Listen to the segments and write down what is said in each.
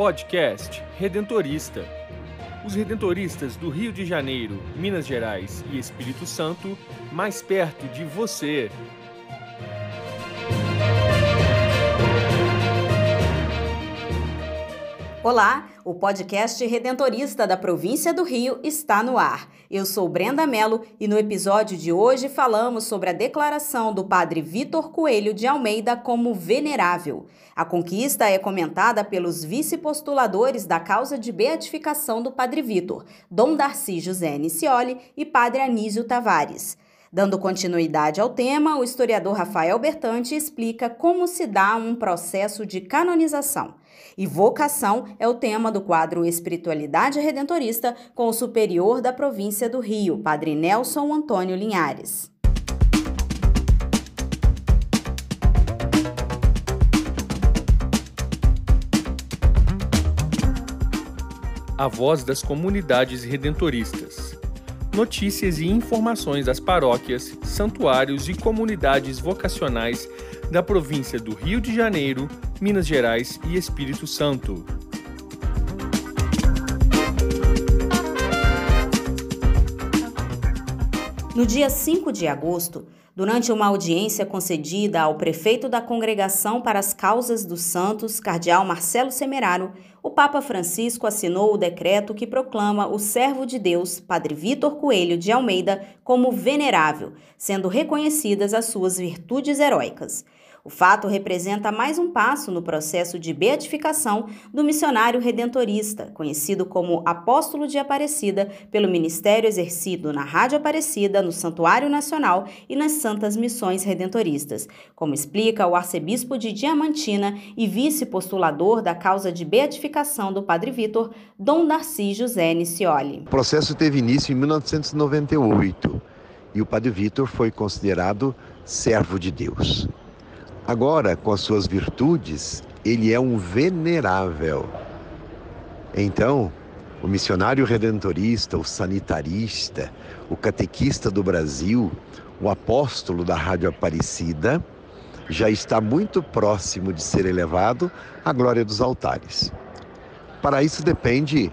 Podcast Redentorista. Os redentoristas do Rio de Janeiro, Minas Gerais e Espírito Santo, mais perto de você. Olá, o podcast Redentorista da província do Rio está no ar. Eu sou Brenda Mello e no episódio de hoje falamos sobre a declaração do padre Vitor Coelho de Almeida como venerável. A conquista é comentada pelos vice-postuladores da causa de beatificação do padre Vitor, Dom Darcy José Nicioli e padre Anísio Tavares. Dando continuidade ao tema, o historiador Rafael Bertante explica como se dá um processo de canonização. E vocação é o tema do quadro Espiritualidade Redentorista com o superior da província do Rio, Padre Nelson Antônio Linhares. A voz das comunidades redentoristas notícias e informações das paróquias, santuários e comunidades vocacionais da província do Rio de Janeiro, Minas Gerais e Espírito Santo. No dia 5 de agosto, durante uma audiência concedida ao prefeito da Congregação para as Causas dos Santos, cardeal Marcelo Semeraro, o Papa Francisco assinou o decreto que proclama o servo de Deus, Padre Vitor Coelho de Almeida, como venerável, sendo reconhecidas as suas virtudes heróicas. O fato representa mais um passo no processo de beatificação do missionário redentorista, conhecido como Apóstolo de Aparecida, pelo ministério exercido na Rádio Aparecida, no Santuário Nacional e nas Santas Missões Redentoristas, como explica o arcebispo de Diamantina e vice-postulador da causa de beatificação do Padre Vitor, Dom Darcy José Nicioli. O processo teve início em 1998 e o Padre Vitor foi considerado servo de Deus. Agora, com as suas virtudes, ele é um venerável. Então, o missionário redentorista, o sanitarista, o catequista do Brasil, o apóstolo da Rádio Aparecida, já está muito próximo de ser elevado à glória dos altares. Para isso depende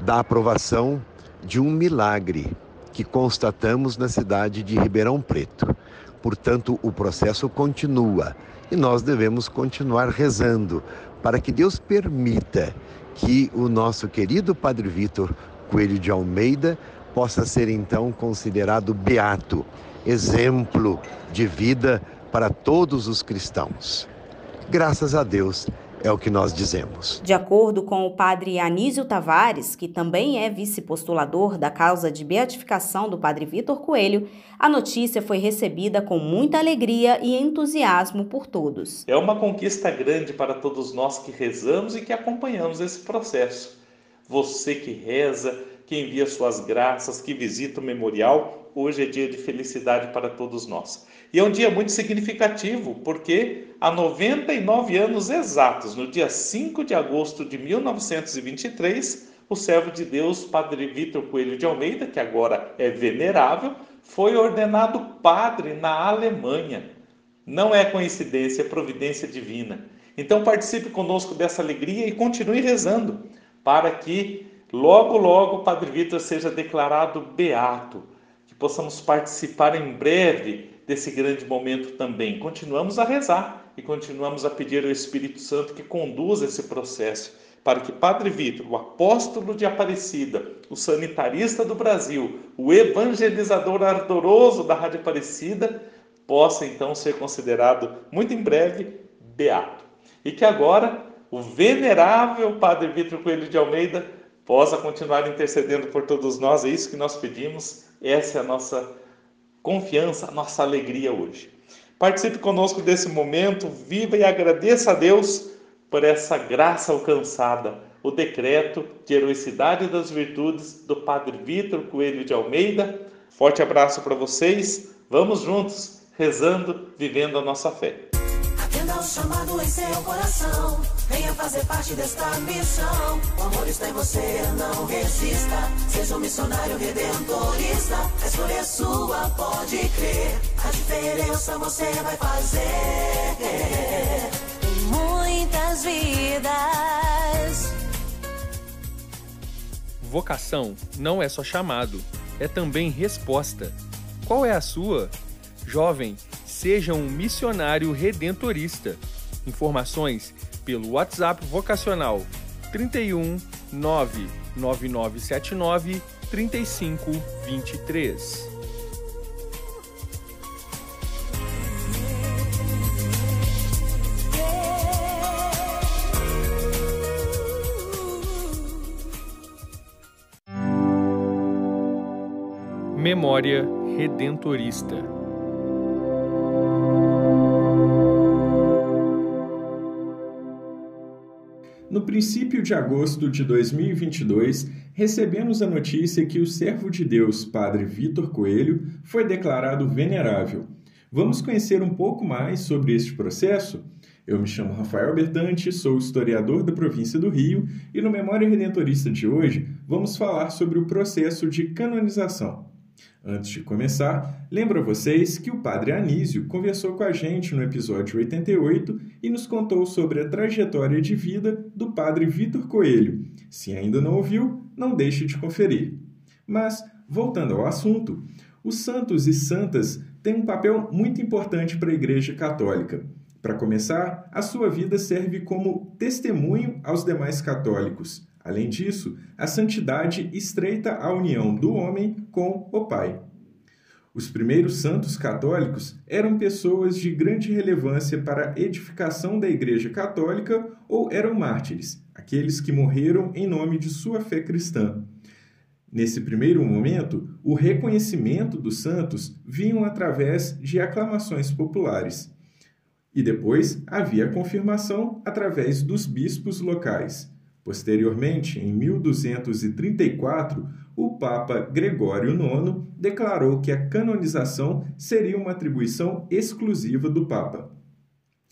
da aprovação de um milagre que constatamos na cidade de Ribeirão Preto. Portanto, o processo continua e nós devemos continuar rezando para que Deus permita que o nosso querido Padre Vitor Coelho de Almeida possa ser então considerado beato, exemplo de vida para todos os cristãos. Graças a Deus, é o que nós dizemos. De acordo com o padre Anísio Tavares, que também é vice-postulador da causa de beatificação do padre Vitor Coelho, a notícia foi recebida com muita alegria e entusiasmo por todos. É uma conquista grande para todos nós que rezamos e que acompanhamos esse processo. Você que reza, que envia suas graças, que visita o memorial, hoje é dia de felicidade para todos nós. E é um dia muito significativo, porque há 99 anos exatos, no dia 5 de agosto de 1923, o servo de Deus, Padre Vitor Coelho de Almeida, que agora é venerável, foi ordenado padre na Alemanha. Não é coincidência, é providência divina. Então participe conosco dessa alegria e continue rezando para que logo, logo Padre Vitor seja declarado beato, possamos participar em breve desse grande momento também. Continuamos a rezar e continuamos a pedir ao Espírito Santo que conduza esse processo para que Padre Vitor, o apóstolo de Aparecida, o sanitarista do Brasil, o evangelizador ardoroso da Rádio Aparecida, possa então ser considerado muito em breve beato. E que agora o venerável Padre Vitor Coelho de Almeida possa continuar intercedendo por todos nós, é isso que nós pedimos, essa é a nossa confiança, a nossa alegria hoje. Participe conosco desse momento, viva e agradeça a Deus por essa graça alcançada, o decreto de heroicidade das virtudes do Padre Vitor Coelho de Almeida. Forte abraço para vocês, vamos juntos, rezando, vivendo a nossa fé. Atenda ao chamado em seu coração. Venha fazer parte desta missão. O amor está em você, não resista. Seja um missionário redentorista. A escolha é sua, pode crer. A diferença você vai fazer. Muitas vidas Vocação não é só chamado, é também resposta. Qual é a sua? Jovem, seja um missionário redentorista. Informações pelo WhatsApp vocacional 31 99979 3523. Memória Redentorista. No princípio de agosto de 2022, recebemos a notícia que o servo de Deus, Padre Vitor Coelho, foi declarado venerável. Vamos conhecer um pouco mais sobre este processo? Eu me chamo Rafael Bertante, sou historiador da província do Rio e no Memória Redentorista de hoje vamos falar sobre o processo de canonização. Antes de começar, lembro a vocês que o Padre Anísio conversou com a gente no episódio 88 e nos contou sobre a trajetória de vida do Padre Vitor Coelho. Se ainda não ouviu, não deixe de conferir. Mas, voltando ao assunto, os santos e santas têm um papel muito importante para a Igreja Católica. Para começar, a sua vida serve como testemunho aos demais católicos Além disso, a santidade estreita a união do homem com o Pai. Os primeiros santos católicos eram pessoas de grande relevância para a edificação da Igreja Católica ou eram mártires, aqueles que morreram em nome de sua fé cristã. Nesse primeiro momento, o reconhecimento dos santos vinham através de aclamações populares. E depois havia a confirmação através dos bispos locais. Posteriormente, em 1234, o Papa Gregório IX declarou que a canonização seria uma atribuição exclusiva do Papa.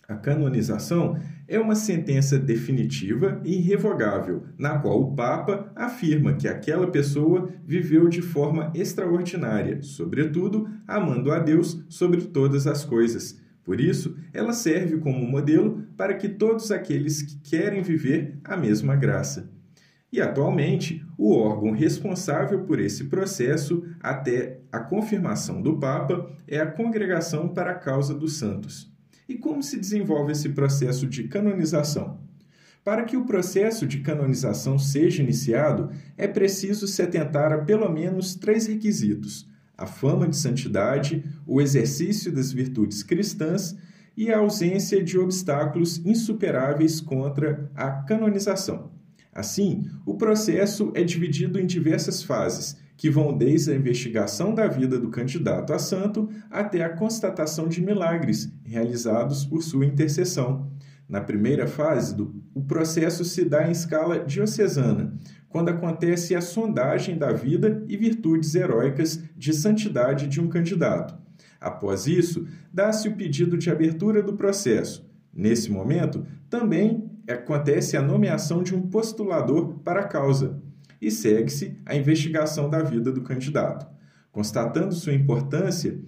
A canonização é uma sentença definitiva e irrevogável, na qual o Papa afirma que aquela pessoa viveu de forma extraordinária, sobretudo amando a Deus sobre todas as coisas por isso, ela serve como modelo para que todos aqueles que querem viver a mesma graça. E atualmente, o órgão responsável por esse processo até a confirmação do Papa é a Congregação para a Causa dos Santos. E como se desenvolve esse processo de canonização? Para que o processo de canonização seja iniciado, é preciso se atentar a pelo menos três requisitos: a fama de santidade, o exercício das virtudes cristãs e a ausência de obstáculos insuperáveis contra a canonização. Assim, o processo é dividido em diversas fases, que vão desde a investigação da vida do candidato a santo até a constatação de milagres realizados por sua intercessão. Na primeira fase, o processo se dá em escala diocesana, quando acontece a sondagem da vida e virtudes heróicas de santidade de um candidato. Após isso, dá-se o pedido de abertura do processo. Nesse momento, também acontece a nomeação de um postulador para a causa e segue-se a investigação da vida do candidato. Constatando sua importância,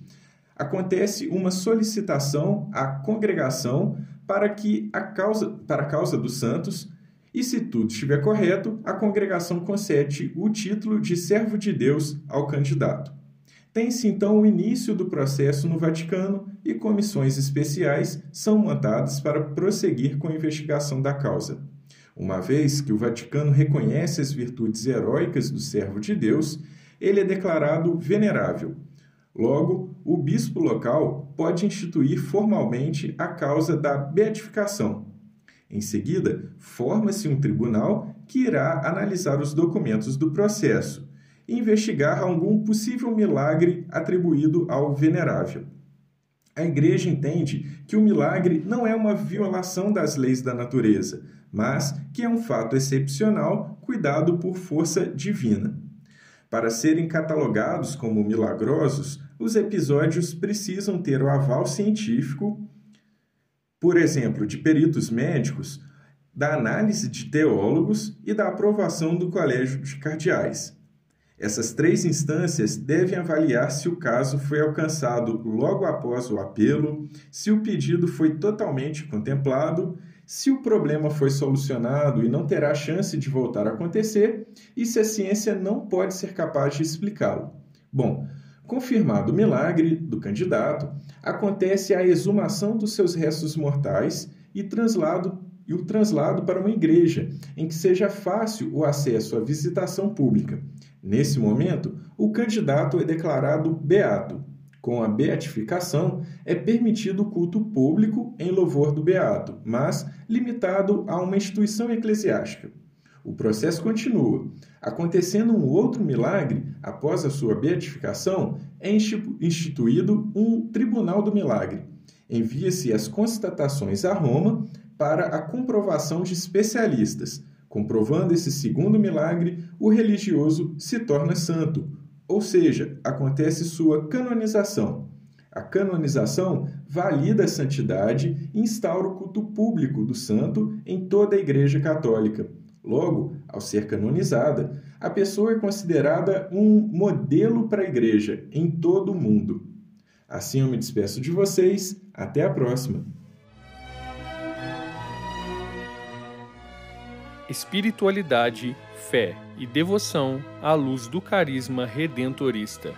acontece uma solicitação à congregação para que a causa para a causa dos santos e se tudo estiver correto, a congregação concede o título de servo de Deus ao candidato. Tem-se então o início do processo no Vaticano e comissões especiais são montadas para prosseguir com a investigação da causa. Uma vez que o Vaticano reconhece as virtudes heróicas do servo de Deus, ele é declarado venerável. Logo, o bispo local pode instituir formalmente a causa da beatificação, em seguida, forma-se um tribunal que irá analisar os documentos do processo e investigar algum possível milagre atribuído ao venerável. A Igreja entende que o milagre não é uma violação das leis da natureza, mas que é um fato excepcional cuidado por força divina. Para serem catalogados como milagrosos, os episódios precisam ter o aval científico por exemplo, de peritos médicos, da análise de teólogos e da aprovação do colégio de cardeais. Essas três instâncias devem avaliar se o caso foi alcançado logo após o apelo, se o pedido foi totalmente contemplado se o problema foi solucionado e não terá chance de voltar a acontecer, e se a ciência não pode ser capaz de explicá-lo. Bom, confirmado o milagre do candidato, acontece a exumação dos seus restos mortais e translado e o translado para uma igreja, em que seja fácil o acesso à visitação pública. Nesse momento, o candidato é declarado beato. Com a beatificação, é permitido o culto público em louvor do beato, mas limitado a uma instituição eclesiástica. O processo continua. Acontecendo um outro milagre, após a sua beatificação, é instituído um tribunal do milagre. Envia-se as constatações a Roma para a comprovação de especialistas. Comprovando esse segundo milagre, o religioso se torna santo, ou seja, acontece sua canonização. A canonização valida a santidade e instaura o culto público do santo em toda a Igreja Católica. Logo, ao ser canonizada, a pessoa é considerada um modelo para a Igreja em todo o mundo. Assim eu me despeço de vocês. Até a próxima! espiritualidade, fé e devoção à luz do carisma redentorista.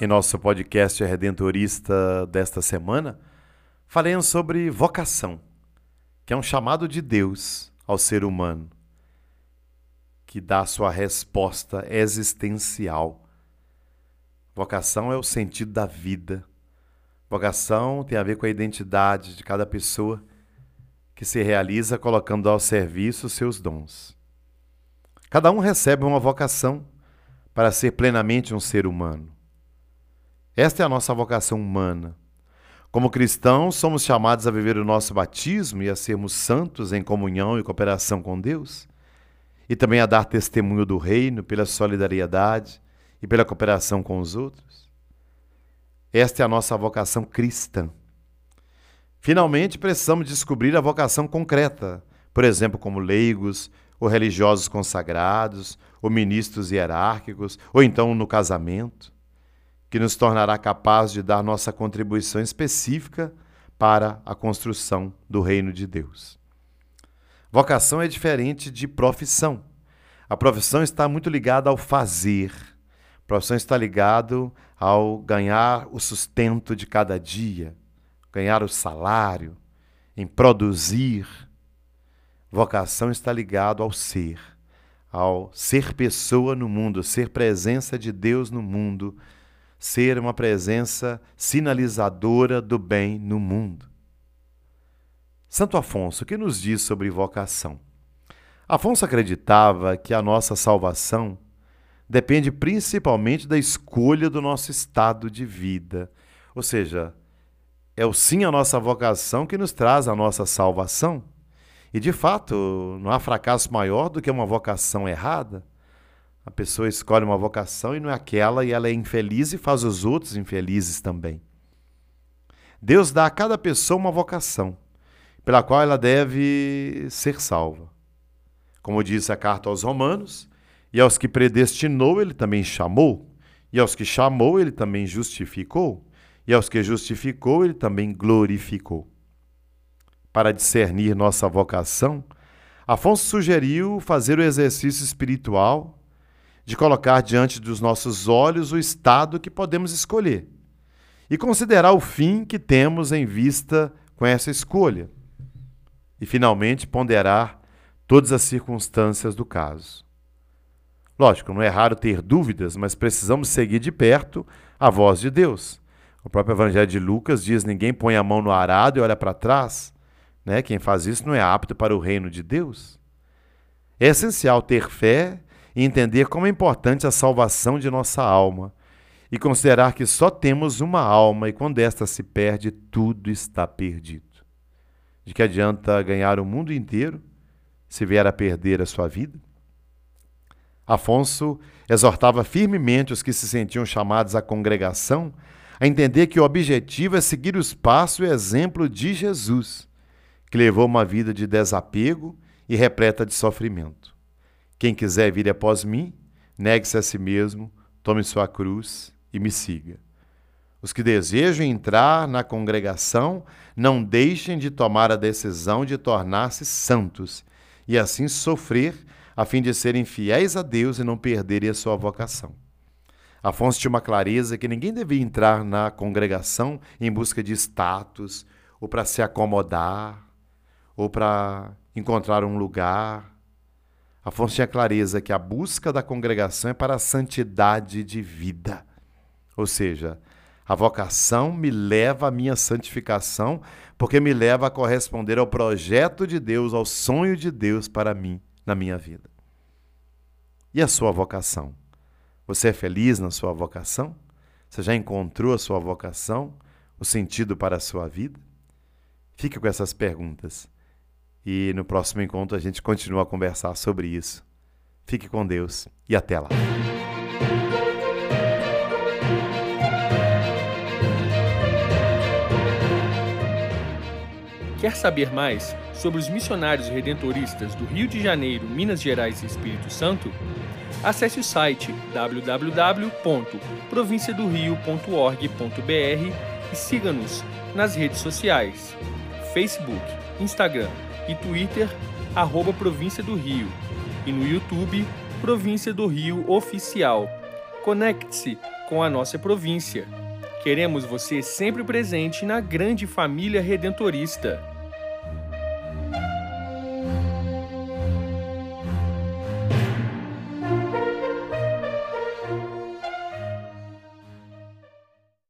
Em nosso podcast redentorista desta semana, faremos sobre vocação, que é um chamado de Deus ao ser humano, que dá sua resposta existencial. Vocação é o sentido da vida Vocação tem a ver com a identidade de cada pessoa que se realiza colocando ao serviço seus dons. Cada um recebe uma vocação para ser plenamente um ser humano. Esta é a nossa vocação humana. Como cristãos, somos chamados a viver o nosso batismo e a sermos santos em comunhão e cooperação com Deus, e também a dar testemunho do reino pela solidariedade e pela cooperação com os outros. Esta é a nossa vocação cristã. Finalmente, precisamos descobrir a vocação concreta, por exemplo, como leigos, ou religiosos consagrados, ou ministros hierárquicos, ou então no casamento, que nos tornará capaz de dar nossa contribuição específica para a construção do reino de Deus. Vocação é diferente de profissão. A profissão está muito ligada ao fazer Profissão está ligado ao ganhar o sustento de cada dia, ganhar o salário, em produzir. Vocação está ligado ao ser, ao ser pessoa no mundo, ser presença de Deus no mundo, ser uma presença sinalizadora do bem no mundo. Santo Afonso, o que nos diz sobre vocação? Afonso acreditava que a nossa salvação depende principalmente da escolha do nosso estado de vida. Ou seja, é o sim à nossa vocação que nos traz a nossa salvação. E de fato, não há fracasso maior do que uma vocação errada. A pessoa escolhe uma vocação e não é aquela, e ela é infeliz e faz os outros infelizes também. Deus dá a cada pessoa uma vocação, pela qual ela deve ser salva. Como diz a carta aos Romanos, e aos que predestinou, ele também chamou. E aos que chamou, ele também justificou. E aos que justificou, ele também glorificou. Para discernir nossa vocação, Afonso sugeriu fazer o exercício espiritual de colocar diante dos nossos olhos o estado que podemos escolher e considerar o fim que temos em vista com essa escolha. E, finalmente, ponderar todas as circunstâncias do caso. Lógico, não é raro ter dúvidas, mas precisamos seguir de perto a voz de Deus. O próprio Evangelho de Lucas diz: ninguém põe a mão no arado e olha para trás. Né? Quem faz isso não é apto para o reino de Deus. É essencial ter fé e entender como é importante a salvação de nossa alma e considerar que só temos uma alma e quando esta se perde, tudo está perdido. De que adianta ganhar o mundo inteiro se vier a perder a sua vida? Afonso exortava firmemente os que se sentiam chamados à congregação a entender que o objetivo é seguir os passos e exemplo de Jesus, que levou uma vida de desapego e repleta de sofrimento. Quem quiser vir após mim, negue-se a si mesmo, tome sua cruz e me siga. Os que desejam entrar na congregação não deixem de tomar a decisão de tornar-se santos e assim sofrer a fim de serem fiéis a Deus e não perderem a sua vocação. Afonso tinha uma clareza que ninguém devia entrar na congregação em busca de status, ou para se acomodar, ou para encontrar um lugar. Afonso tinha clareza que a busca da congregação é para a santidade de vida. Ou seja, a vocação me leva à minha santificação, porque me leva a corresponder ao projeto de Deus, ao sonho de Deus para mim na minha vida. E a sua vocação? Você é feliz na sua vocação? Você já encontrou a sua vocação, o sentido para a sua vida? Fique com essas perguntas. E no próximo encontro a gente continua a conversar sobre isso. Fique com Deus e até lá. Quer saber mais sobre os missionários redentoristas do Rio de Janeiro, Minas Gerais e Espírito Santo? Acesse o site www.provinciadorio.org.br e siga-nos nas redes sociais: Facebook, Instagram e Twitter, arroba Província do Rio, e no YouTube, Província do Rio Oficial. Conecte-se com a nossa província. Queremos você sempre presente na grande família redentorista.